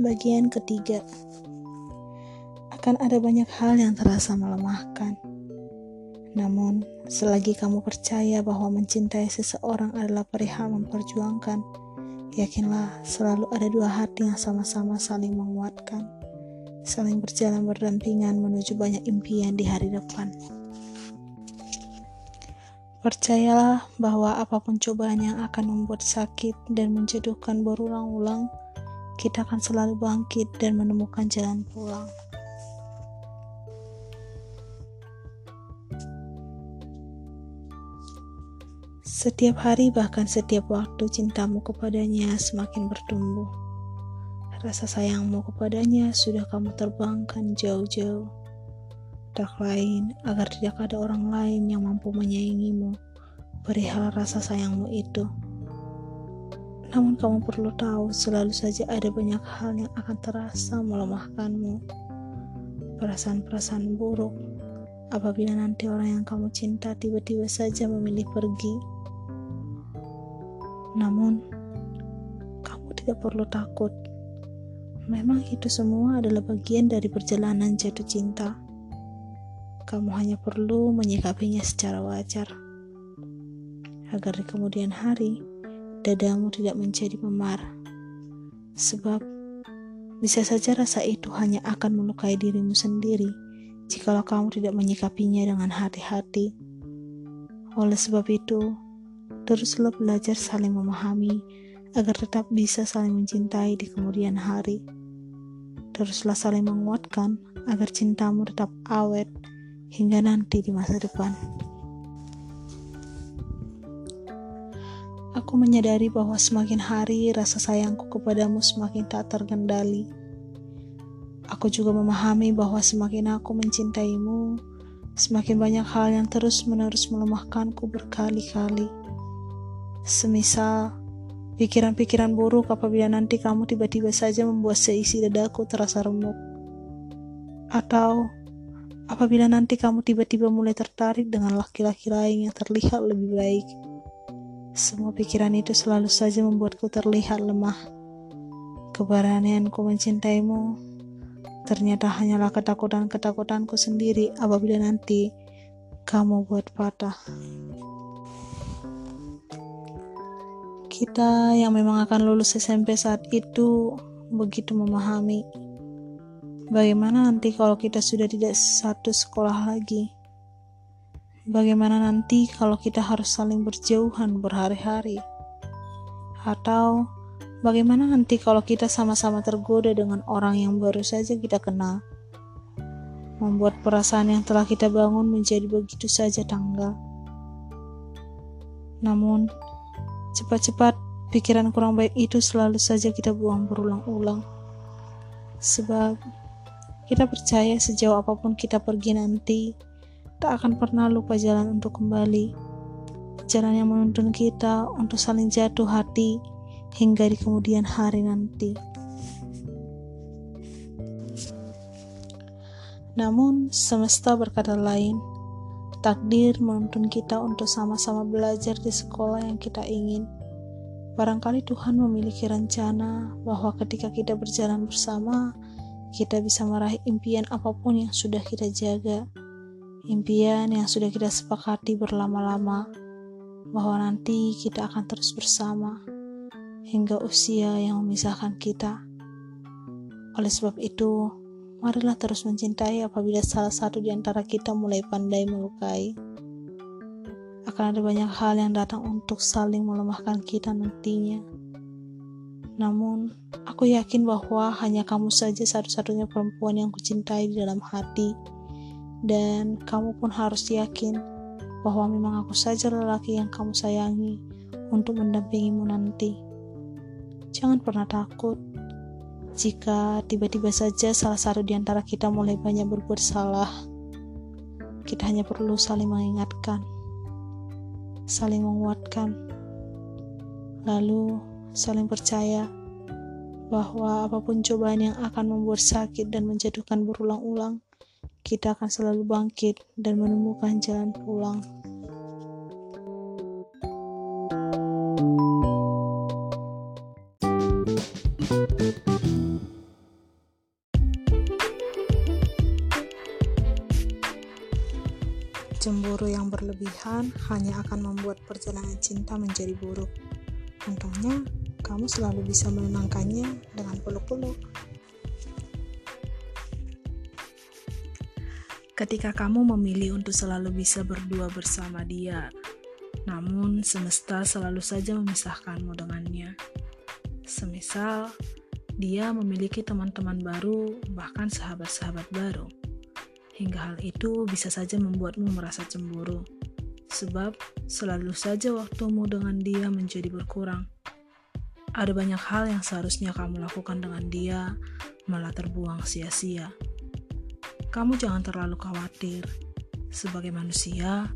Bagian ketiga. Akan ada banyak hal yang terasa melemahkan. Namun, selagi kamu percaya bahwa mencintai seseorang adalah perihal memperjuangkan Yakinlah selalu ada dua hati yang sama-sama saling menguatkan Saling berjalan berdampingan menuju banyak impian di hari depan. Percayalah bahwa apa pun cobaan yang akan membuat sakit dan menjatuhkan berulang-ulang, kita akan selalu bangkit dan menemukan jalan pulang. Setiap hari, bahkan setiap waktu, cintamu kepadanya semakin bertumbuh. Rasa sayangmu kepadanya sudah kamu terbangkan jauh-jauh tak lain agar tidak ada orang lain yang mampu menyayangimu perihal rasa sayangmu itu. Namun kamu perlu tahu selalu saja ada banyak hal yang akan terasa melemahkanmu. Perasaan-perasaan buruk apabila nanti orang yang kamu cinta tiba-tiba saja memilih pergi. Namun, kamu tidak perlu takut. Memang itu semua adalah bagian dari perjalanan jatuh cinta kamu hanya perlu menyikapinya secara wajar, agar di kemudian hari dadamu tidak menjadi memar. Sebab bisa saja rasa itu hanya akan melukai dirimu sendiri jikalau kamu tidak menyikapinya dengan hati-hati. Oleh sebab itu, teruslah belajar saling memahami agar tetap bisa saling mencintai di kemudian hari. Teruslah saling menguatkan agar cintamu tetap awet hingga nanti di masa depan. Aku menyadari bahwa semakin hari rasa sayangku kepadamu semakin tak terkendali. Aku juga memahami bahwa semakin aku mencintaimu, semakin banyak hal yang terus-menerus melemahkanku berkali-kali. Semisal pikiran-pikiran buruk apabila nanti kamu tiba-tiba saja membuat seisi dadaku terasa remuk. Atau apabila nanti kamu tiba-tiba mulai tertarik dengan laki-laki lain yang terlihat lebih baik. Semua pikiran itu selalu saja membuatku terlihat lemah. Keberanianku mencintaimu ternyata hanyalah ketakutan-ketakutanku sendiri apabila nanti kamu buat patah. Kita yang memang akan lulus SMP saat itu begitu memahami Bagaimana nanti kalau kita sudah tidak satu sekolah lagi? Bagaimana nanti kalau kita harus saling berjauhan berhari-hari? Atau bagaimana nanti kalau kita sama-sama tergoda dengan orang yang baru saja kita kenal? Membuat perasaan yang telah kita bangun menjadi begitu saja tanggal. Namun, cepat-cepat pikiran kurang baik itu selalu saja kita buang berulang-ulang. Sebab kita percaya sejauh apa pun kita pergi nanti, tak akan pernah lupa jalan untuk kembali. Jalan yang menuntun kita untuk saling jatuh hati hingga di kemudian hari nanti. Namun, semesta berkata lain. Takdir menuntun kita untuk sama-sama belajar di sekolah yang kita ingin. Barangkali Tuhan memiliki rencana bahwa ketika kita berjalan bersama, kita bisa meraih impian apa pun yang sudah kita jaga, impian yang sudah kita sepakati berlama-lama, bahwa nanti kita akan terus bersama hingga usia yang memisahkan kita. Oleh sebab itu, marilah terus mencintai apabila salah satu di antara kita mulai pandai melukai. Akan ada banyak hal yang datang untuk saling melemahkan kita nantinya. Namun, aku yakin bahwa hanya kamu saja satu-satunya perempuan yang kucintai di dalam hati. Dan kamu pun harus yakin bahwa memang aku saja lelaki yang kamu sayangi untuk mendampingimu nanti. Jangan pernah takut jika tiba-tiba saja salah satu di antara kita mulai banyak berbuat salah. Kita hanya perlu saling mengingatkan, saling menguatkan, lalu saling percaya bahwa apa pun cobaan yang akan membuat sakit dan menjatuhkan berulang-ulang, kita akan selalu bangkit dan menemukan jalan pulang. Cemburu yang berlebihan hanya akan membuat perjalanan cinta menjadi buruk. Untungnya, kamu selalu bisa menenangkannya dengan peluk-peluk Ketika kamu memilih untuk selalu bisa berdua bersama dia, namun semesta selalu saja memisahkanmu dengannya. Semisal, dia memiliki teman-teman baru, bahkan sahabat-sahabat baru hingga hal itu bisa saja membuatmu merasa cemburu, sebab selalu saja waktumu dengan dia menjadi berkurang. Ada banyak hal yang seharusnya kamu lakukan dengan dia, malah terbuang sia-sia. Kamu jangan terlalu khawatir. Sebagai manusia,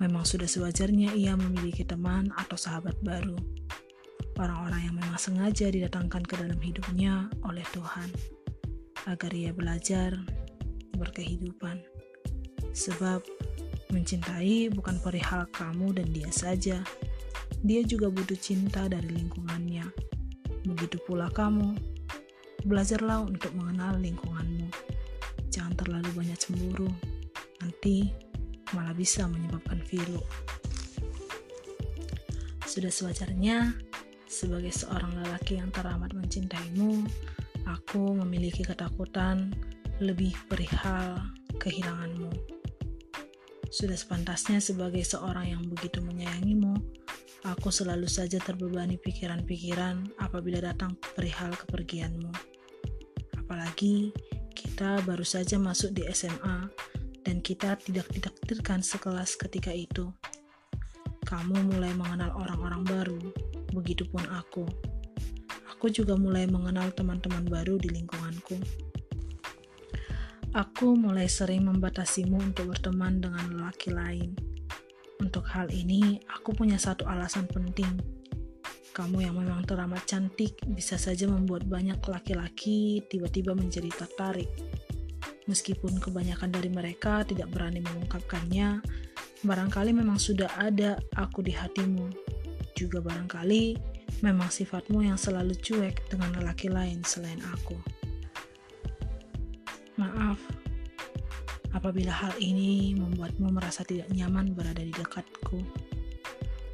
memang sudah sewajarnya ia memiliki teman atau sahabat baru. Orang-orang yang memang sengaja didatangkan ke dalam hidupnya oleh Tuhan, agar ia belajar berkehidupan. Sebab mencintai bukan perihal kamu dan dia saja. Dia juga butuh cinta dari lingkungannya. Begitu pula kamu. Belajarlah untuk mengenal lingkunganmu. Jangan terlalu banyak cemburu. Nanti malah bisa menyebabkan filu. Sudah sewajarnya sebagai seorang lelaki yang teramat mencintaimu, aku memiliki ketakutan lebih perihal kehilanganmu. Sudah sepantasnya sebagai seorang yang begitu menyayangimu, aku selalu saja terbebani pikiran-pikiran apabila datang perihal kepergianmu. Apalagi kita baru saja masuk di SMA dan kita tidak ditakdirkan sekelas ketika itu. Kamu mulai mengenal orang-orang baru, begitupun aku. Aku juga mulai mengenal teman-teman baru di lingkunganku. Aku mulai sering membatasimu untuk berteman dengan lelaki lain. Untuk hal ini, aku punya satu alasan penting. Kamu yang memang teramat cantik bisa saja membuat banyak laki-laki tiba-tiba menjadi tertarik. Meskipun kebanyakan dari mereka tidak berani mengungkapkannya, barangkali memang sudah ada aku di hatimu. Juga barangkali memang sifatmu yang selalu cuek dengan lelaki lain selain aku. Maaf apabila hal ini membuatmu merasa tidak nyaman berada di dekatku.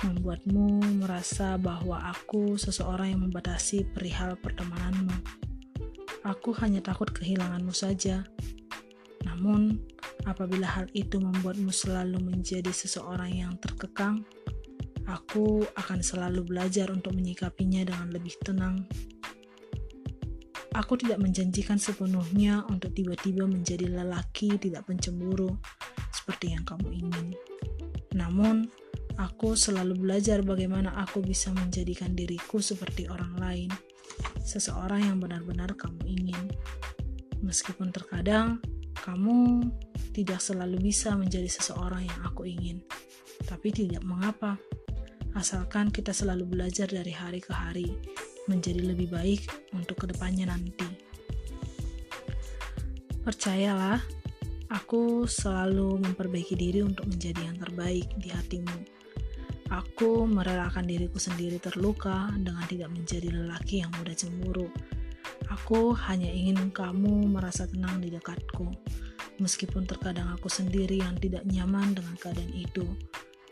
Membuatmu merasa bahwa aku seseorang yang membatasi perihal pertemananmu. Aku hanya takut kehilanganmu saja. Namun, apabila hal itu membuatmu selalu menjadi seseorang yang terkekang, aku akan selalu belajar untuk menyikapinya dengan lebih tenang Aku tidak menjanjikan sepenuhnya untuk tiba-tiba menjadi lelaki tidak pencemburu seperti yang kamu ingin. Namun, aku selalu belajar bagaimana aku bisa menjadikan diriku seperti orang lain, seseorang yang benar-benar kamu ingin. Meskipun terkadang kamu tidak selalu bisa menjadi seseorang yang aku ingin, tapi tidak mengapa, asalkan kita selalu belajar dari hari ke hari menjadi lebih baik untuk ke depannya nanti. Percayalah, aku selalu memperbaiki diri untuk menjadi yang terbaik di hatimu. Aku merelakan diriku sendiri terluka dengan tidak menjadi lelaki yang mudah cemburu. Aku hanya ingin kamu merasa tenang di dekatku, meskipun terkadang aku sendiri yang tidak nyaman dengan keadaan itu.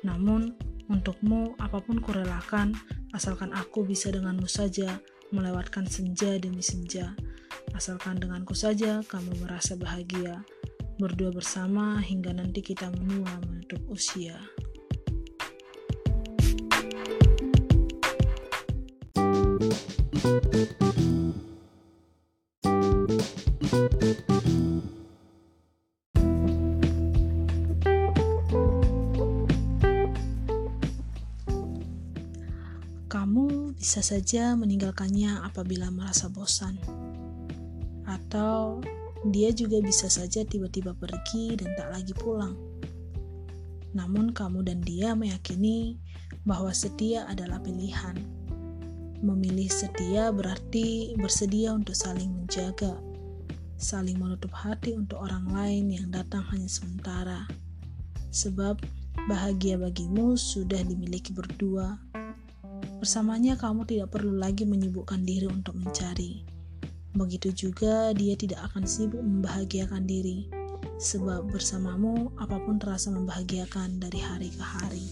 Namun, Untukmu, apa pun kurelakan, asalkan aku bisa denganmu saja melewatkan senja demi senja. Asalkan denganku saja kamu merasa bahagia, berdua bersama hingga nanti kita menua menutup usia. Bisa saja meninggalkannya apabila merasa bosan, atau dia juga bisa saja tiba-tiba pergi dan tak lagi pulang. Namun, kamu dan dia meyakini bahwa setia adalah pilihan. Memilih setia berarti bersedia untuk saling menjaga, saling menutup hati untuk orang lain yang datang hanya sementara, sebab bahagia bagimu sudah dimiliki berdua Bersamanya kamu tidak perlu lagi menyibukkan diri untuk mencari. Begitu juga dia tidak akan sibuk membahagiakan diri. sebab bersamamu apa pun terasa membahagiakan dari hari ke hari.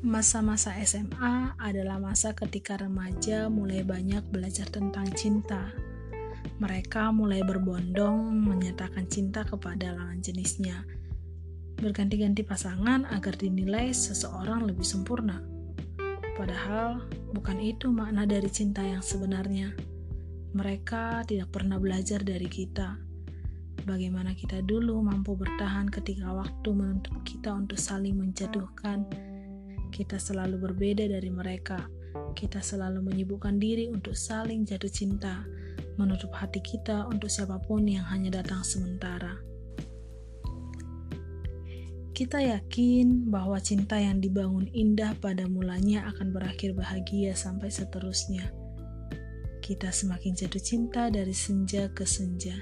Masa-masa SMA adalah masa ketika remaja mulai banyak belajar tentang cinta. Mereka mulai berbondong menyatakan cinta kepada lawan jenisnya, berganti-ganti pasangan agar dinilai seseorang lebih sempurna. Padahal bukan itu makna dari cinta yang sebenarnya. Mereka tidak pernah belajar dari kita. Bagaimana kita dulu mampu bertahan ketika waktu menuntut kita untuk saling menjatuhkan. Kita selalu berbeda dari mereka. Kita selalu menyibukkan diri untuk saling jatuh cinta, menutup hati kita untuk siapa pun yang hanya datang sementara. Kita yakin bahwa cinta yang dibangun indah pada mulanya akan berakhir bahagia sampai seterusnya kita semakin jatuh cinta dari senja ke senja.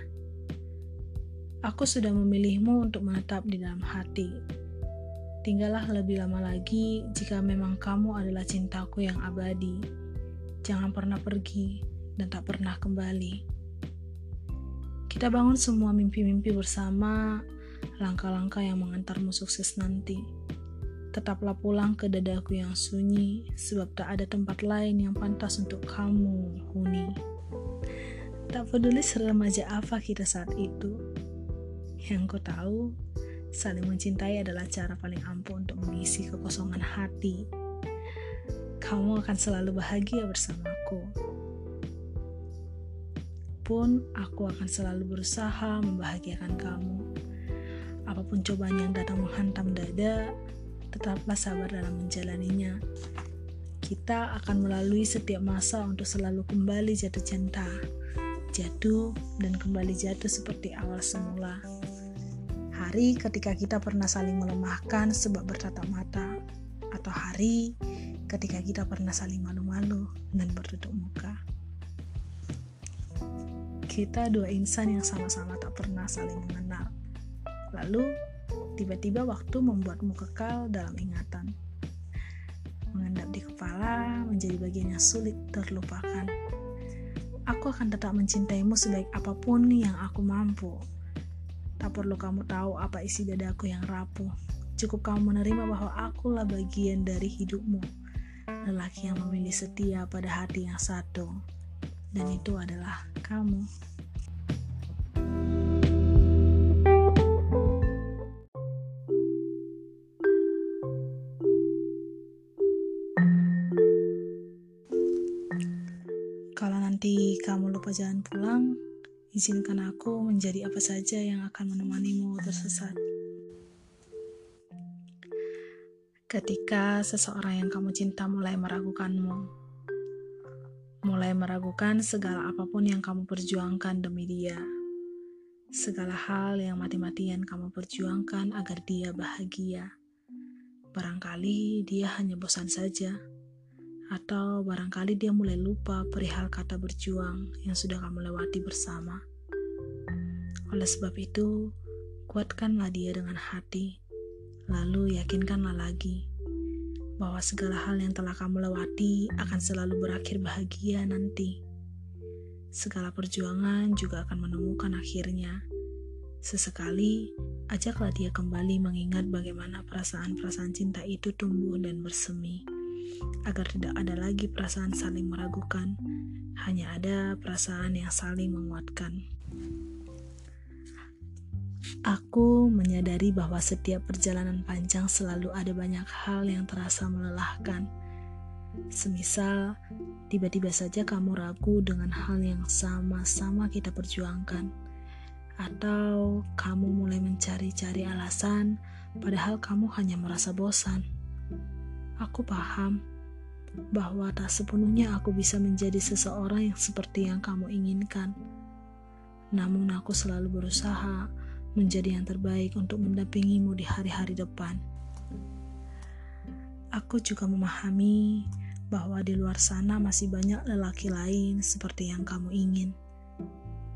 Aku sudah memilihmu untuk menetap di dalam hati. Tinggallah lebih lama lagi jika memang kamu adalah cintaku yang abadi. Jangan pernah pergi dan tak pernah kembali. Kita bangun semua mimpi-mimpi bersama, langkah-langkah yang mengantarmu sukses nanti. Tetaplah pulang ke dadaku yang sunyi, sebab tak ada tempat lain yang pantas untuk kamu huni. Tak peduli seremaja apa kita saat itu. Yang ku tahu, saling mencintai adalah cara paling ampuh untuk mengisi kekosongan hati. Kamu akan selalu bahagia bersamaku. Pun aku akan selalu berusaha membahagiakan kamu. Apa pun cobaan yang datang menghantam dada, tetaplah sabar dalam menjalaninya. Kita akan melalui setiap masa untuk selalu kembali jatuh cinta, jatuh dan kembali jatuh seperti awal semula. Hari ketika kita pernah saling melemahkan sebab bertatap mata, atau hari ketika kita pernah saling malu-malu dan bertutup muka. Kita dua insan yang sama-sama tak pernah saling mengenal. Lalu, Tiba-tiba waktu membuatmu kekal dalam ingatan. Mengendap di kepala menjadi bagian yang sulit terlupakan. Aku akan tetap mencintaimu sebaik apa pun yang aku mampu. Tak perlu kamu tahu apa isi dadaku yang rapuh. Cukup kamu menerima bahwa akulah bagian dari hidupmu. Lelaki yang memilih setia pada hati yang satu. Dan itu adalah kamu. Izinkan aku menjadi apa saja yang akan menemanimu tersesat. Ketika seseorang yang kamu cinta mulai meragukanmu, mulai meragukan segala apa pun yang kamu perjuangkan demi dia, segala hal yang mati-matian kamu perjuangkan agar dia bahagia. Barangkali dia hanya bosan saja atau barangkali dia mulai lupa perihal kata berjuang yang sudah kamu lewati bersama. Oleh sebab itu, kuatkanlah dia dengan hati, lalu yakinkanlah lagi bahwa segala hal yang telah kamu lewati akan selalu berakhir bahagia nanti. Segala perjuangan juga akan menemukan akhirnya. Sesekali, ajaklah dia kembali mengingat bagaimana perasaan-perasaan cinta itu tumbuh dan bersemi agar tidak ada lagi perasaan saling meragukan, hanya ada perasaan yang saling menguatkan. Aku menyadari bahwa setiap perjalanan panjang selalu ada banyak hal yang terasa melelahkan. Semisal, tiba-tiba saja kamu ragu dengan hal yang sama-sama kita perjuangkan, atau kamu mulai mencari-cari alasan, padahal kamu hanya merasa bosan. Aku paham bahwa tak sepenuhnya aku bisa menjadi seseorang yang seperti yang kamu inginkan. Namun aku selalu berusaha menjadi yang terbaik untuk mendampingimu di hari-hari depan. Aku juga memahami bahwa di luar sana masih banyak lelaki lain seperti yang kamu ingin.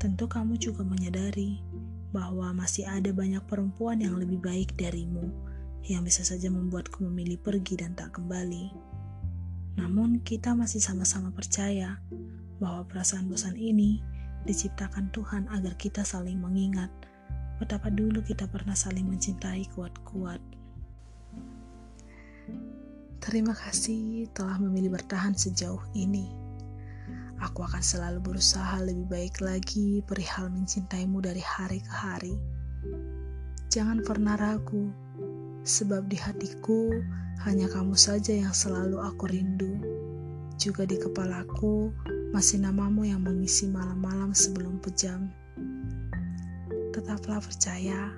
Tentu kamu juga menyadari bahwa masih ada banyak perempuan yang lebih baik darimu yang bisa saja membuatku memilih pergi dan tak kembali. Namun, kita masih sama-sama percaya bahwa perasaan bosan ini diciptakan Tuhan agar kita saling mengingat betapa dulu kita pernah saling mencintai kuat-kuat. Terima kasih telah memilih bertahan sejauh ini. Aku akan selalu berusaha lebih baik lagi perihal mencintaimu dari hari ke hari. Jangan pernah ragu, sebab di hatiku hanya kamu saja yang selalu aku rindu. Juga di kepalaku masih namamu yang mengisi malam-malam sebelum pejam tetaplah percaya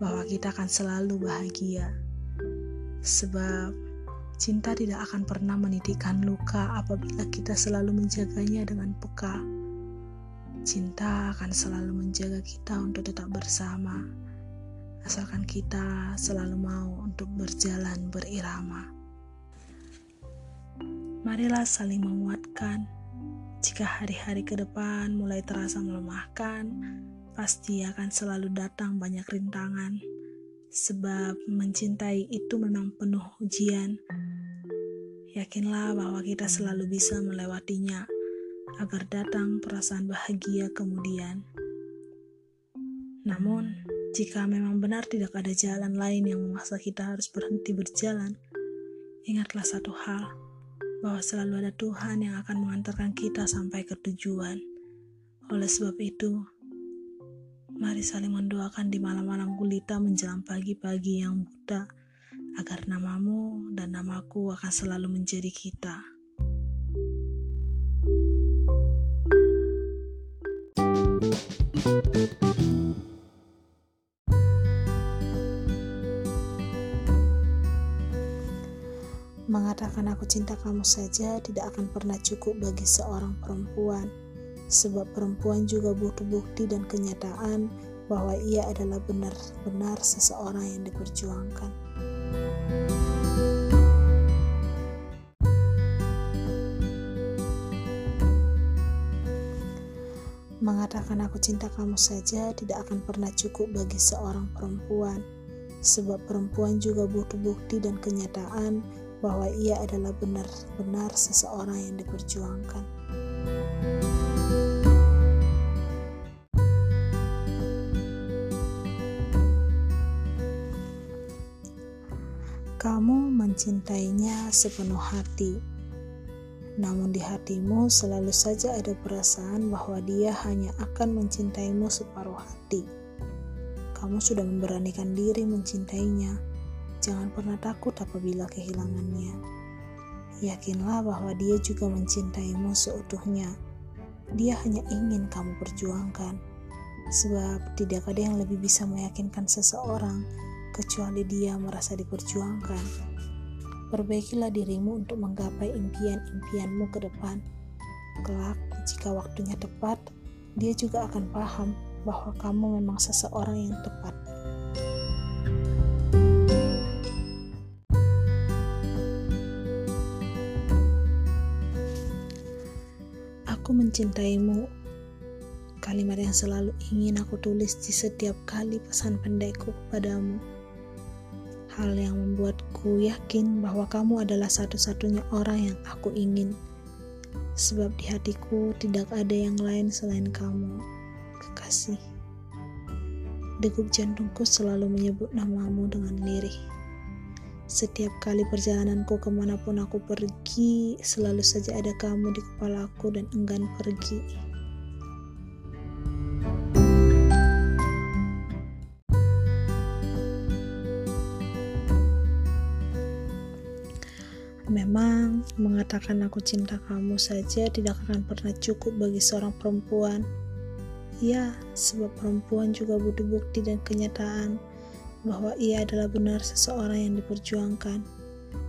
bahwa kita akan selalu bahagia. Sebab cinta tidak akan pernah menitikkan luka apabila kita selalu menjaganya dengan peka. Cinta akan selalu menjaga kita untuk tetap bersama, asalkan kita selalu mau untuk berjalan berirama. Marilah saling menguatkan. Jika hari-hari ke depan mulai terasa melemahkan, pasti akan selalu datang banyak rintangan, sebab mencintai itu memang penuh ujian. Yakinlah bahwa kita selalu bisa melewatinya agar datang perasaan bahagia kemudian. Namun, jika memang benar tidak ada jalan lain yang memaksa kita harus berhenti berjalan, ingatlah satu hal, bahwa selalu ada Tuhan yang akan mengantarkan kita sampai ke tujuan. Oleh sebab itu, Mari saling mendoakan di malam-malam gulita menjelang pagi-pagi yang buta, agar namamu dan namaku akan selalu menjadi kita. Mengatakan aku cinta kamu saja tidak akan pernah cukup bagi seorang perempuan sebab perempuan juga butuh bukti dan kenyataan bahwa ia adalah benar-benar seseorang yang diperjuangkan. Mengatakan aku cinta kamu saja tidak akan pernah cukup bagi seorang perempuan, sebab perempuan juga butuh bukti dan kenyataan bahwa ia adalah benar-benar seseorang yang diperjuangkan. Mencintainya sepenuh hati, namun di hatimu selalu saja ada perasaan bahwa dia hanya akan mencintaimu separuh hati. Kamu sudah memberanikan diri mencintainya, jangan pernah takut apabila kehilangannya. Yakinlah bahwa dia juga mencintaimu seutuhnya. Dia hanya ingin kamu perjuangkan, sebab tidak ada yang lebih bisa meyakinkan seseorang kecuali dia merasa diperjuangkan. Perbaikilah dirimu untuk menggapai impian-impianmu ke depan. Kelak, jika waktunya tepat, dia juga akan paham bahwa kamu memang seseorang yang tepat. Aku mencintaimu. Kalimat yang selalu ingin aku tulis di setiap kali pesan pendekku kepadamu hal yang membuatku yakin bahwa kamu adalah satu-satunya orang yang aku ingin. Sebab di hatiku tidak ada yang lain selain kamu, kekasih. Degup jantungku selalu menyebut namamu dengan lirih. Setiap kali perjalananku ke mana pun aku pergi, selalu saja ada kamu di kepalaku dan enggan pergi. Memang, mengatakan aku cinta kamu saja tidak akan pernah cukup bagi seorang perempuan. Ya, sebab perempuan juga butuh bukti dan kenyataan bahwa ia adalah benar seseorang yang diperjuangkan,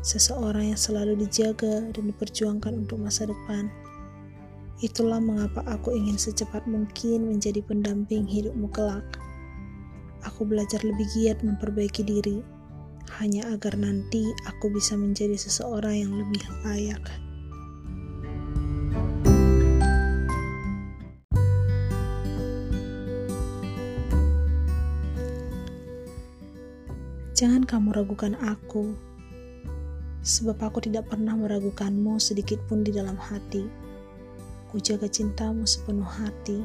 seseorang yang selalu dijaga dan diperjuangkan untuk masa depan. Itulah mengapa aku ingin secepat mungkin menjadi pendamping hidupmu kelak. Aku belajar lebih giat memperbaiki diri hanya agar nanti aku bisa menjadi seseorang yang lebih layak. Jangan kamu ragukan aku, sebab aku tidak pernah meragukanmu sedikit pun di dalam hati. Ku jaga cintamu sepenuh hati.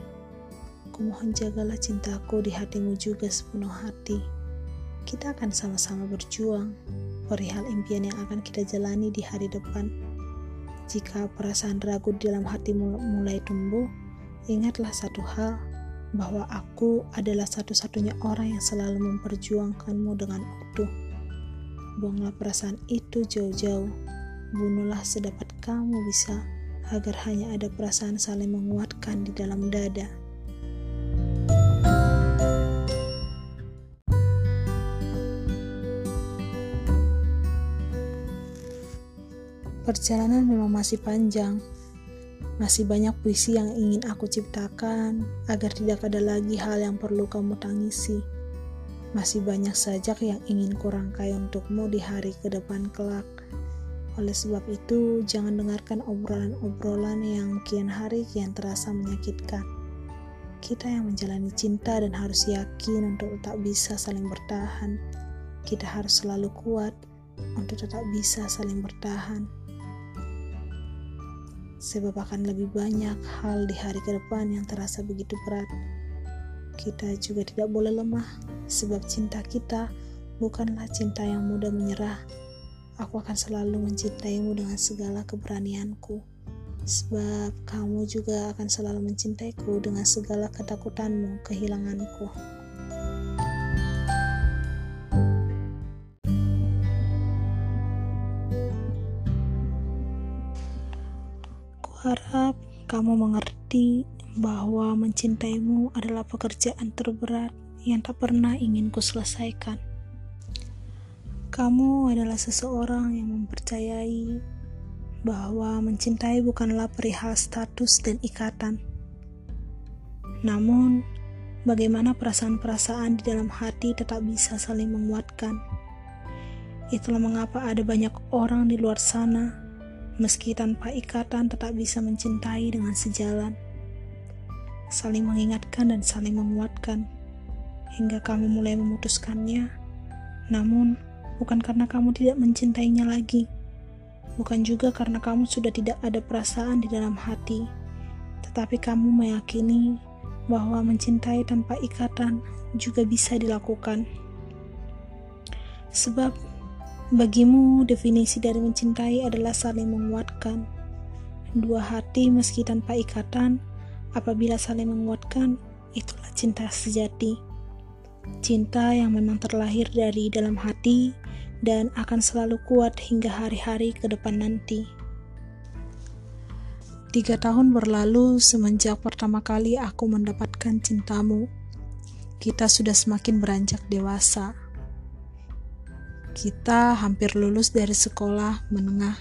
aku mohon jagalah cintaku di hatimu juga sepenuh hati. Kita akan sama-sama berjuang perihal impian yang akan kita jalani di hari depan. Jika perasaan ragu di dalam hatimu mulai tumbuh, ingatlah satu hal, bahwa aku adalah satu-satunya orang yang selalu memperjuangkanmu dengan utuh. Buanglah perasaan itu jauh-jauh, bunuhlah sedapat kamu bisa agar hanya ada perasaan saling menguatkan di dalam dada. Perjalanan memang masih panjang. Masih banyak puisi yang ingin aku ciptakan agar tidak ada lagi hal yang perlu kamu tangisi. Masih banyak sajak yang ingin kurangkai untukmu di hari ke depan kelak. Oleh sebab itu, jangan dengarkan obrolan-obrolan yang kian hari kian terasa menyakitkan. Kita yang menjalani cinta dan harus yakin untuk tetap bisa saling bertahan. Kita harus selalu kuat untuk tetap bisa saling bertahan. Sebab akan lebih banyak hal di hari ke depan yang terasa begitu berat. Kita juga tidak boleh lemah, sebab cinta kita bukanlah cinta yang mudah menyerah Aku akan selalu mencintaimu dengan segala keberanianku, sebab kamu juga akan selalu mencintaiku dengan segala ketakutanmu kehilanganku. Kuharap kamu mengerti bahwa mencintaimu adalah pekerjaan terberat yang tak pernah ingin ku selesaikan. Kamu adalah seseorang yang mempercayai bahwa mencintai bukanlah perihal status dan ikatan. Namun, bagaimana perasaan-perasaan di dalam hati tetap bisa saling menguatkan. Itulah mengapa ada banyak orang di luar sana, meski tanpa ikatan tetap bisa mencintai dengan sejalan. Saling mengingatkan dan saling menguatkan, hingga kamu mulai memutuskannya. Namun, bukan karena kamu tidak mencintainya lagi, bukan juga karena kamu sudah tidak ada perasaan di dalam hati, tetapi kamu meyakini bahwa mencintai tanpa ikatan juga bisa dilakukan. Sebab bagimu definisi dari mencintai adalah saling menguatkan. Dua hati meski tanpa ikatan, apabila saling menguatkan, itulah cinta sejati. Cinta yang memang terlahir dari dalam hati dan akan selalu kuat hingga hari-hari ke depan nanti. Tiga tahun berlalu semenjak pertama kali aku mendapatkan cintamu. Kita sudah semakin beranjak dewasa. Kita hampir lulus dari sekolah menengah.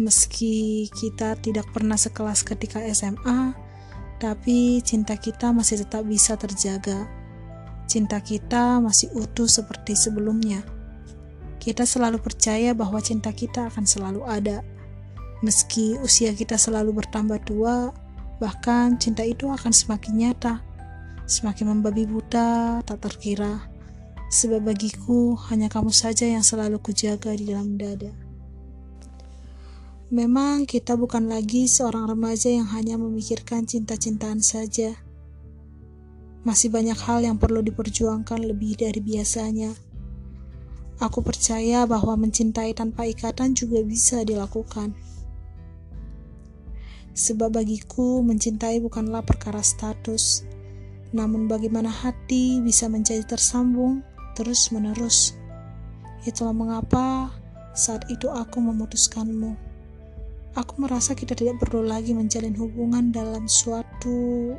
Meski kita tidak pernah sekelas ketika SMA, tapi cinta kita masih tetap bisa terjaga cinta kita masih utuh seperti sebelumnya. Kita selalu percaya bahwa cinta kita akan selalu ada. Meski usia kita selalu bertambah tua, bahkan cinta itu akan semakin nyata, semakin membabi buta, tak terkira. Sebab bagiku hanya kamu saja yang selalu kujaga di dalam dada. Memang kita bukan lagi seorang remaja yang hanya memikirkan cinta-cintaan saja masih banyak hal yang perlu diperjuangkan lebih dari biasanya. Aku percaya bahwa mencintai tanpa ikatan juga bisa dilakukan. Sebab bagiku, mencintai bukanlah perkara status, namun bagaimana hati bisa menjadi tersambung terus-menerus. Itulah mengapa saat itu aku memutuskanmu. Aku merasa kita tidak perlu lagi menjalin hubungan dalam suatu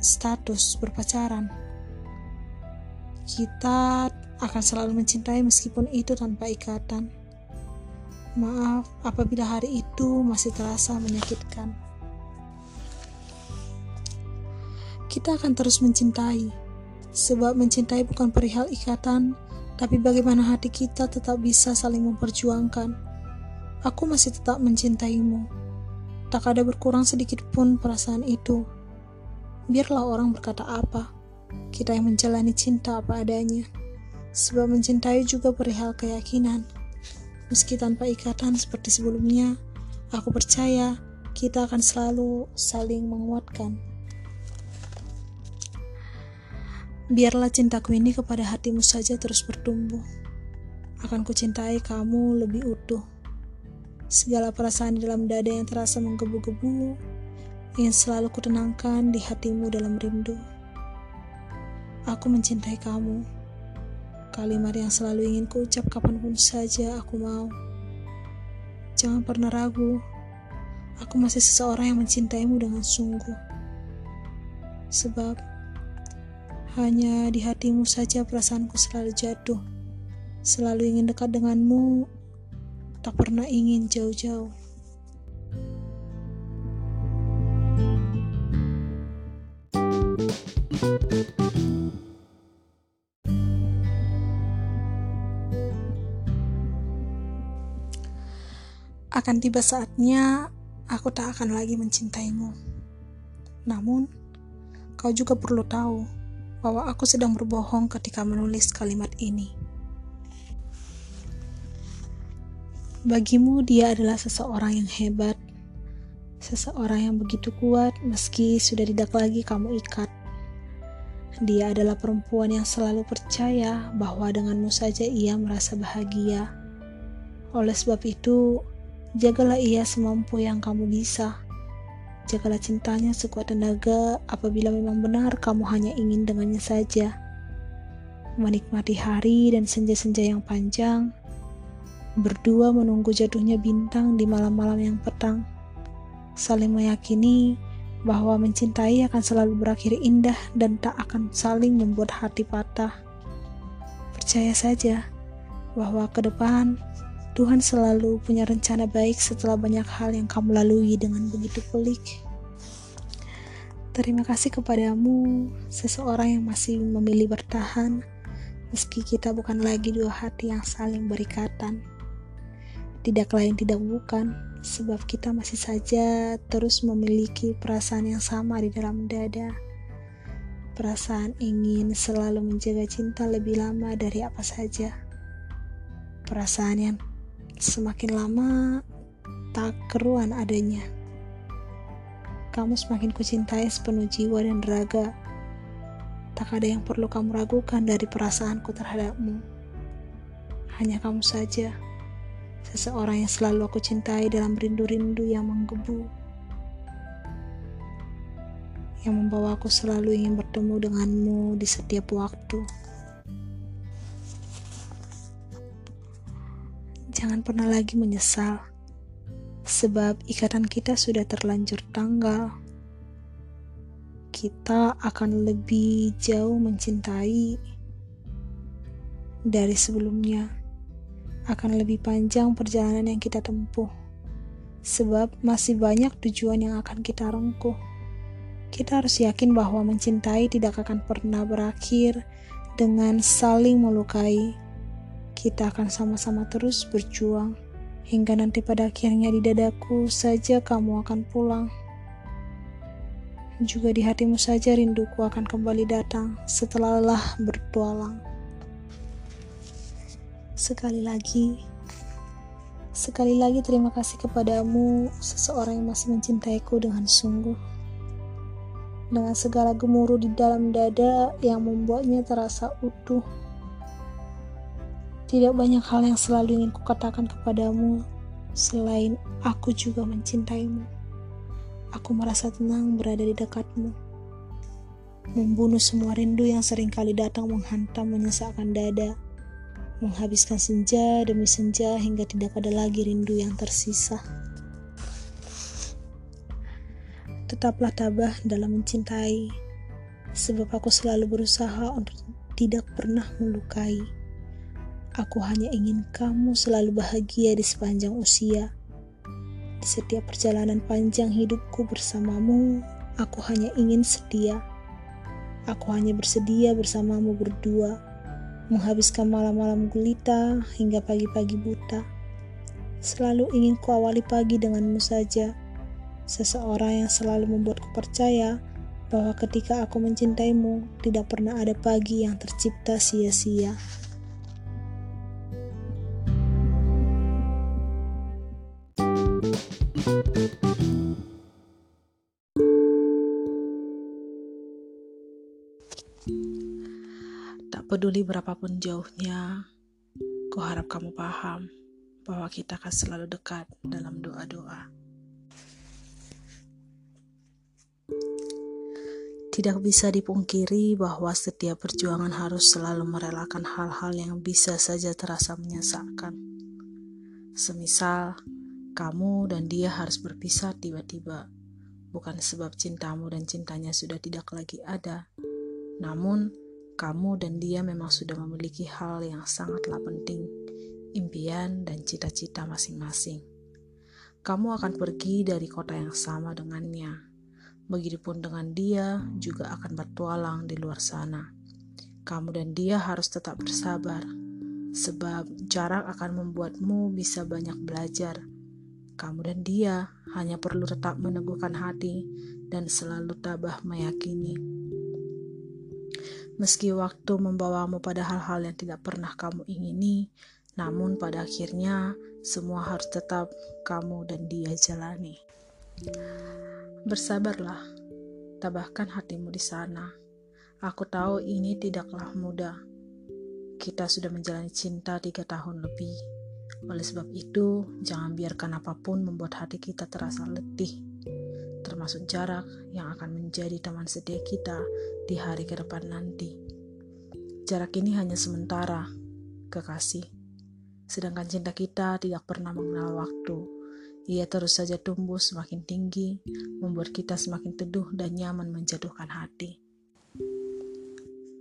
status berpacaran. Kita akan selalu mencintai meskipun itu tanpa ikatan. Maaf apabila hari itu masih terasa menyakitkan. Kita akan terus mencintai, sebab mencintai bukan perihal ikatan, tapi bagaimana hati kita tetap bisa saling memperjuangkan. Aku masih tetap mencintaimu. Tak ada berkurang sedikit pun perasaan itu. Biarlah orang berkata apa, kita yang menjalani cinta apa adanya. Sebab mencintai juga perihal keyakinan. Meski tanpa ikatan seperti sebelumnya, aku percaya kita akan selalu saling menguatkan. Biarlah cintaku ini kepada hatimu saja terus bertumbuh. Akan kucintai kamu lebih utuh. Segala perasaan di dalam dada yang terasa menggebu-gebu, ingin selalu kutenangkan di hatimu dalam rindu. Aku mencintai kamu. Kalimat yang selalu ingin kuucap kapan pun saja aku mau. Jangan pernah ragu, aku masih seseorang yang mencintaimu dengan sungguh. Sebab hanya di hatimu saja perasaanku selalu jatuh. Selalu ingin dekat denganmu, tak pernah ingin jauh-jauh. Akan tiba saatnya aku tak akan lagi mencintaimu. Namun, kau juga perlu tahu bahwa aku sedang berbohong ketika menulis kalimat ini. Bagimu, dia adalah seseorang yang hebat, seseorang yang begitu kuat meski sudah tidak lagi kamu ikat. Dia adalah perempuan yang selalu percaya bahwa denganmu saja ia merasa bahagia. Oleh sebab itu, Jagalah ia semampu yang kamu bisa. Jagalah cintanya sekuat tenaga apabila memang benar kamu hanya ingin dengannya saja. Menikmati hari dan senja-senja yang panjang, berdua menunggu jatuhnya bintang di malam-malam yang petang. Saling meyakini bahwa mencintai akan selalu berakhir indah dan tak akan saling membuat hati patah. Percaya saja bahwa ke depan Tuhan selalu punya rencana baik setelah banyak hal yang kamu lalui dengan begitu pelik. Terima kasih kepadamu, seseorang yang masih memilih bertahan, meski kita bukan lagi dua hati yang saling berikatan. Tidak lain tidak bukan, sebab kita masih saja terus memiliki perasaan yang sama di dalam dada. Perasaan ingin selalu menjaga cinta lebih lama dari apa saja. Perasaan yang semakin lama tak keruan adanya. Kamu semakin kucintai sepenuh jiwa dan raga. Tak ada yang perlu kamu ragukan dari perasaanku terhadapmu. Hanya kamu saja, seseorang yang selalu aku cintai dalam rindu-rindu yang menggebu. Yang membawa aku selalu ingin bertemu denganmu di setiap waktu. Jangan pernah lagi menyesal, sebab ikatan kita sudah terlanjur tanggal. Kita akan lebih jauh mencintai dari sebelumnya, akan lebih panjang perjalanan yang kita tempuh, sebab masih banyak tujuan yang akan kita rengkuh. Kita harus yakin bahwa mencintai tidak akan pernah berakhir dengan saling melukai kita akan sama-sama terus berjuang hingga nanti pada akhirnya di dadaku saja kamu akan pulang. Juga di hatimu saja rinduku akan kembali datang setelah lelah bertualang. Sekali lagi, sekali lagi terima kasih kepadamu, seseorang yang masih mencintaiku dengan sungguh. Dengan segala gemuruh di dalam dada yang membuatnya terasa utuh tidak banyak hal yang selalu ingin kukatakan kepadamu selain aku juga mencintaimu. Aku merasa tenang berada di dekatmu. Membunuh semua rindu yang sering kali datang menghantam menyesakkan dada. Menghabiskan senja demi senja hingga tidak ada lagi rindu yang tersisa. Tetaplah tabah dalam mencintai, sebab aku selalu berusaha untuk tidak pernah melukai. Aku hanya ingin kamu selalu bahagia di sepanjang usia. Di setiap perjalanan panjang hidupku bersamamu, aku hanya ingin setia. Aku hanya bersedia bersamamu berdua, menghabiskan malam-malam gulita hingga pagi-pagi buta. Selalu ingin kuawali pagi denganmu saja, seseorang yang selalu membuatku percaya bahwa ketika aku mencintaimu, tidak pernah ada pagi yang tercipta sia-sia. Peduli berapapun jauhnya, ku harap kamu paham bahwa kita akan selalu dekat dalam doa-doa. Tidak bisa dipungkiri bahwa setiap perjuangan harus selalu merelakan hal-hal yang bisa saja terasa menyesakkan. Semisal, kamu dan dia harus berpisah tiba-tiba, bukan sebab cintamu dan cintanya sudah tidak lagi ada, namun kamu dan dia memang sudah memiliki hal yang sangatlah penting, impian dan cita-cita masing-masing. Kamu akan pergi dari kota yang sama dengannya. Begitupun dengan dia juga akan bertualang di luar sana. Kamu dan dia harus tetap bersabar, sebab jarak akan membuatmu bisa banyak belajar. Kamu dan dia hanya perlu tetap meneguhkan hati dan selalu tabah meyakini Meski waktu membawamu pada hal-hal yang tidak pernah kamu ingini, namun pada akhirnya semua harus tetap kamu dan dia jalani. Bersabarlah, tabahkan hatimu di sana. Aku tahu ini tidaklah mudah. Kita sudah menjalani cinta tiga tahun lebih. Oleh sebab itu, jangan biarkan apa pun membuat hati kita terasa letih termasuk jarak yang akan menjadi teman setia kita di hari ke depan nanti. Jarak ini hanya sementara, kekasih. Sedangkan cinta kita tidak pernah mengenal waktu. Ia terus saja tumbuh semakin tinggi, membuat kita semakin teduh dan nyaman menjatuhkan hati.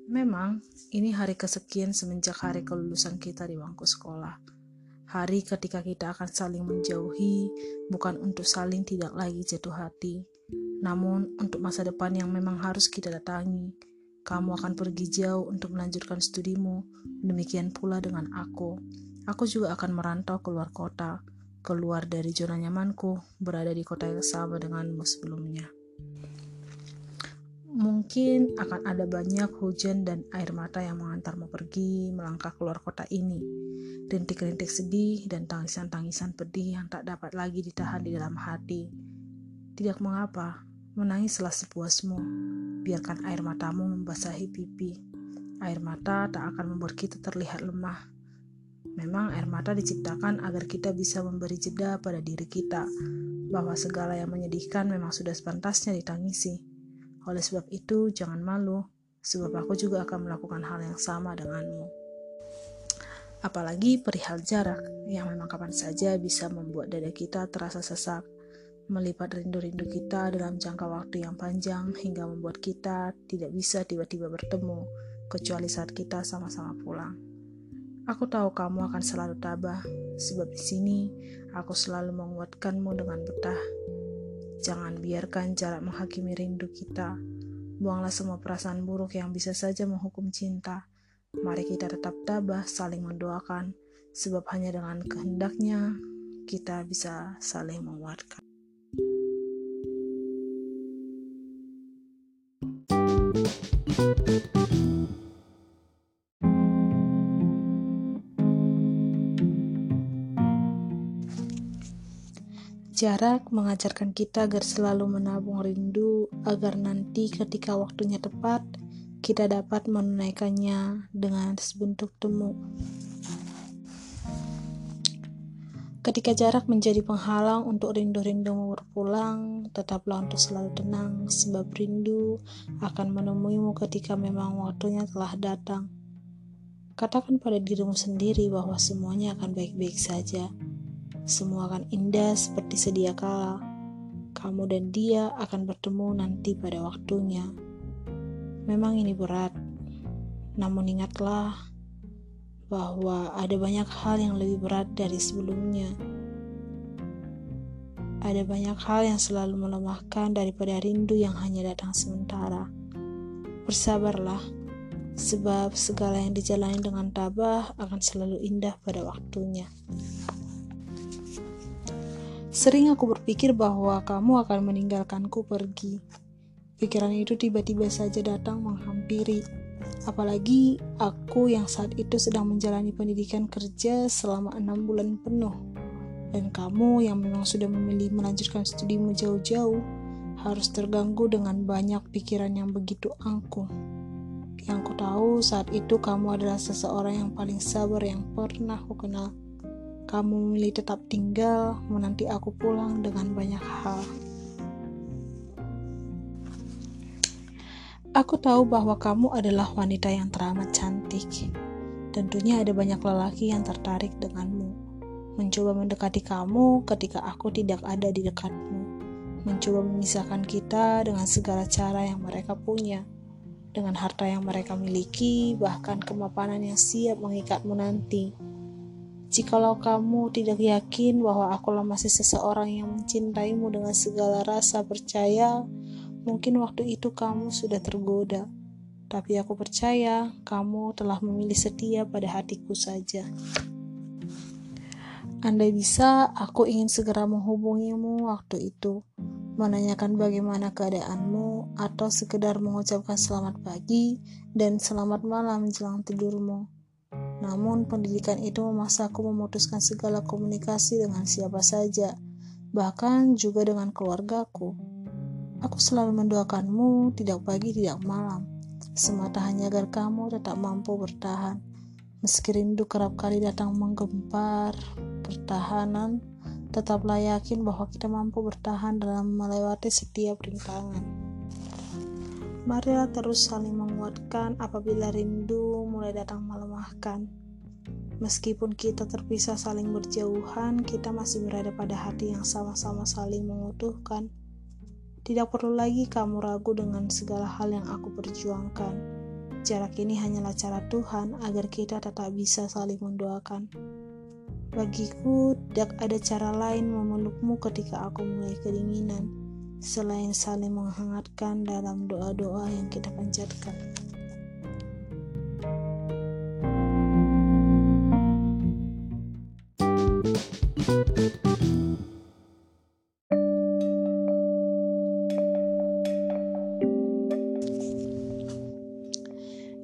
Memang, ini hari kesekian semenjak hari kelulusan kita di bangku sekolah Hari ketika kita akan saling menjauhi, bukan untuk saling tidak lagi jatuh hati, namun untuk masa depan yang memang harus kita datangi. Kamu akan pergi jauh untuk melanjutkan studimu, demikian pula dengan aku. Aku juga akan merantau keluar kota, keluar dari zona nyamanku, berada di kota yang sama denganmu sebelumnya. Mungkin akan ada banyak hujan dan air mata yang mengantarmu pergi melangkah keluar kota ini. Rintik-rintik sedih dan tangisan-tangisan pedih yang tak dapat lagi ditahan di dalam hati. Tidak mengapa, menangislah sepuasmu. Biarkan air matamu membasahi pipi. Air mata tak akan membuat kita terlihat lemah. Memang air mata diciptakan agar kita bisa memberi jeda pada diri kita, bahwa segala yang menyedihkan memang sudah sepantasnya ditangisi oleh sebab itu, jangan malu, sebab aku juga akan melakukan hal yang sama denganmu. Apalagi perihal jarak, yang memang kapan saja bisa membuat dada kita terasa sesak, melipat rindu-rindu kita dalam jangka waktu yang panjang hingga membuat kita tidak bisa tiba-tiba bertemu, kecuali saat kita sama-sama pulang. Aku tahu kamu akan selalu tabah, sebab di sini aku selalu menguatkanmu dengan betah Jangan biarkan jarak menghakimi rindu kita. Buanglah semua perasaan buruk yang bisa saja menghukum cinta. Mari kita tetap tabah saling mendoakan, sebab hanya dengan kehendaknya kita bisa saling menguatkan. Jarak mengajarkan kita agar selalu menabung rindu, agar nanti ketika waktunya tepat, kita dapat menunaikannya dengan sebentuk temu. Ketika jarak menjadi penghalang untuk rindu-rindumu berpulang, tetaplah untuk selalu tenang, sebab rindu akan menemuimu ketika memang waktunya telah datang. Katakan pada dirimu sendiri bahwa semuanya akan baik-baik saja semua akan indah seperti sedia kala. Kamu dan dia akan bertemu nanti pada waktunya. Memang ini berat, namun ingatlah bahwa ada banyak hal yang lebih berat dari sebelumnya. Ada banyak hal yang selalu melemahkan daripada rindu yang hanya datang sementara. Bersabarlah, sebab segala yang dijalani dengan tabah akan selalu indah pada waktunya. Sering aku berpikir bahwa kamu akan meninggalkanku pergi. Pikiran itu tiba-tiba saja datang menghampiri. Apalagi aku yang saat itu sedang menjalani pendidikan kerja selama enam bulan penuh. Dan kamu yang memang sudah memilih melanjutkan studimu jauh-jauh, harus terganggu dengan banyak pikiran yang begitu angkuh. Yang ku tahu saat itu kamu adalah seseorang yang paling sabar yang pernah aku kenal. Kamu memilih tetap tinggal menanti aku pulang dengan banyak hal. Aku tahu bahwa kamu adalah wanita yang teramat cantik. Tentunya ada banyak lelaki yang tertarik denganmu. Mencoba mendekati kamu ketika aku tidak ada di dekatmu. Mencoba memisahkan kita dengan segala cara yang mereka punya dengan harta yang mereka miliki, bahkan kemapanan yang siap mengikatmu nanti. Jikalau kamu tidak yakin bahwa akulah masih seseorang yang mencintaimu dengan segala rasa percaya, mungkin waktu itu kamu sudah tergoda. Tapi aku percaya kamu telah memilih setia pada hatiku saja. Andai bisa, aku ingin segera menghubungimu waktu itu, menanyakan bagaimana keadaanmu, atau sekedar mengucapkan selamat pagi dan selamat malam jelang tidurmu. Namun, pendidikan itu memaksaku memutuskan segala komunikasi dengan siapa saja, bahkan juga dengan keluargaku. Aku selalu mendoakanmu, tidak pagi, tidak malam, semata hanya agar kamu tetap mampu bertahan. Meski rindu kerap kali datang menggempar, pertahanan tetaplah yakin bahwa kita mampu bertahan dalam melewati setiap rintangan. Marilah terus saling menguatkan apabila rindu mulai datang melemahkan. Meskipun kita terpisah saling berjauhan, kita masih berada pada hati yang sama-sama saling mengutuhkan. Tidak perlu lagi kamu ragu dengan segala hal yang aku perjuangkan. Jarak ini hanyalah cara Tuhan agar kita tetap bisa saling mendoakan. Bagiku, tidak ada cara lain memelukmu ketika aku mulai kedinginan, selain saling menghangatkan dalam doa-doa yang kita panjatkan.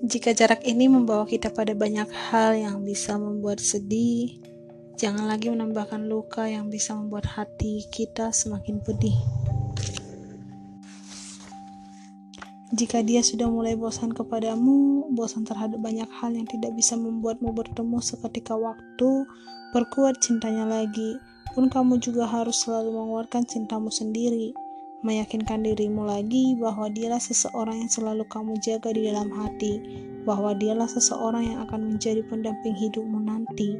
Jika jarak ini membawa kita pada banyak hal yang bisa membuat sedih, Jangan lagi menambahkan luka yang bisa membuat hati kita semakin pedih. Jika dia sudah mulai bosan kepadamu, bosan terhadap banyak hal yang tidak bisa membuatmu bertemu seketika waktu, perkuat cintanya lagi. Pun kamu juga harus selalu menguatkan cintamu sendiri, meyakinkan dirimu lagi bahwa dialah seseorang yang selalu kamu jaga di dalam hati, bahwa dialah seseorang yang akan menjadi pendamping hidupmu nanti.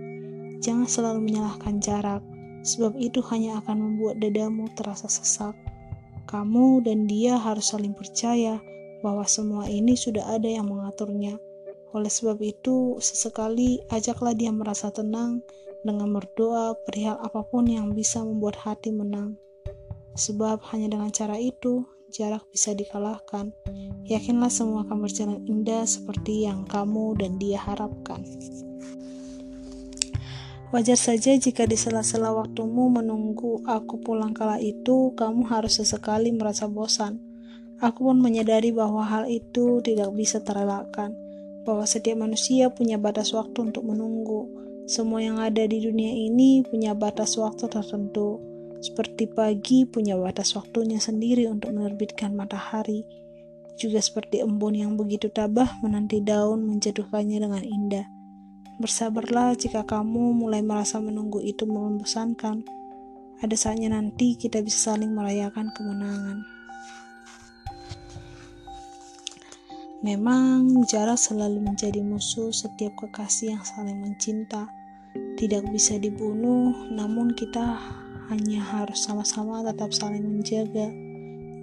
Jangan selalu menyalahkan jarak, sebab itu hanya akan membuat dadamu terasa sesak. Kamu dan dia harus saling percaya bahwa semua ini sudah ada yang mengaturnya. Oleh sebab itu, sesekali ajaklah dia merasa tenang dengan berdoa perihal apa pun yang bisa membuat hati menang. Sebab hanya dengan cara itu, jarak bisa dikalahkan. Yakinlah semua akan berjalan indah seperti yang kamu dan dia harapkan. Wajar saja jika di sela-sela waktumu menunggu aku pulang kala itu, kamu harus sesekali merasa bosan. Aku pun menyadari bahwa hal itu tidak bisa terelakkan, bahwa setiap manusia punya batas waktu untuk menunggu. Semua yang ada di dunia ini punya batas waktu tertentu. Seperti pagi punya batas waktunya sendiri untuk menerbitkan matahari. Juga seperti embun yang begitu tabah menanti daun menjatuhkannya dengan indah Bersabarlah jika kamu mulai merasa menunggu itu membosankan. Ada saatnya nanti kita bisa saling merayakan kemenangan. Memang jarak selalu menjadi musuh setiap kekasih yang saling mencinta. Tidak bisa dibunuh, namun kita hanya harus sama-sama tetap saling menjaga.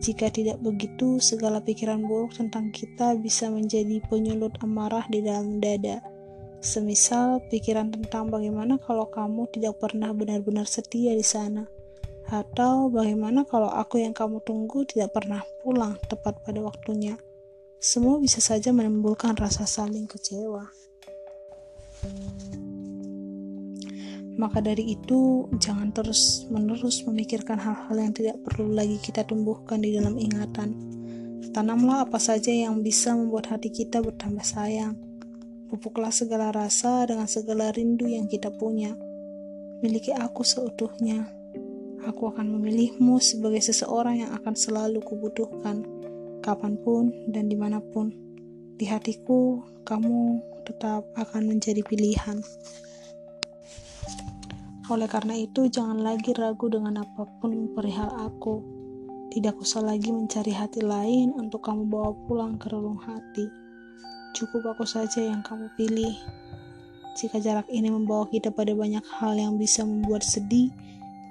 Jika tidak begitu, segala pikiran buruk tentang kita bisa menjadi penyulut amarah di dalam dada. Semisal pikiran tentang bagaimana kalau kamu tidak pernah benar-benar setia di sana, atau bagaimana kalau aku yang kamu tunggu tidak pernah pulang tepat pada waktunya. Semua bisa saja menimbulkan rasa saling kecewa. Maka dari itu, jangan terus-menerus memikirkan hal-hal yang tidak perlu lagi kita tumbuhkan di dalam ingatan. Tanamlah apa saja yang bisa membuat hati kita bertambah sayang Pupuklah segala rasa dengan segala rindu yang kita punya. Miliki aku seutuhnya. Aku akan memilihmu sebagai seseorang yang akan selalu kubutuhkan, kapan pun dan di mana pun. Di hatiku, kamu tetap akan menjadi pilihan. Oleh karena itu, jangan lagi ragu dengan apa pun perihal aku. Tidak usah lagi mencari hati lain untuk kamu bawa pulang ke relung hati. Cukup aku saja yang kamu pilih. Jika jarak ini membawa kita pada banyak hal yang bisa membuat sedih,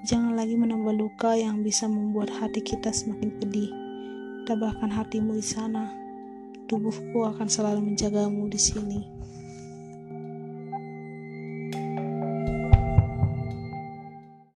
jangan lagi menambah luka yang bisa membuat hati kita semakin pedih. Tabahkan hatimu di sana tubuhku akan selalu menjagamu di sini.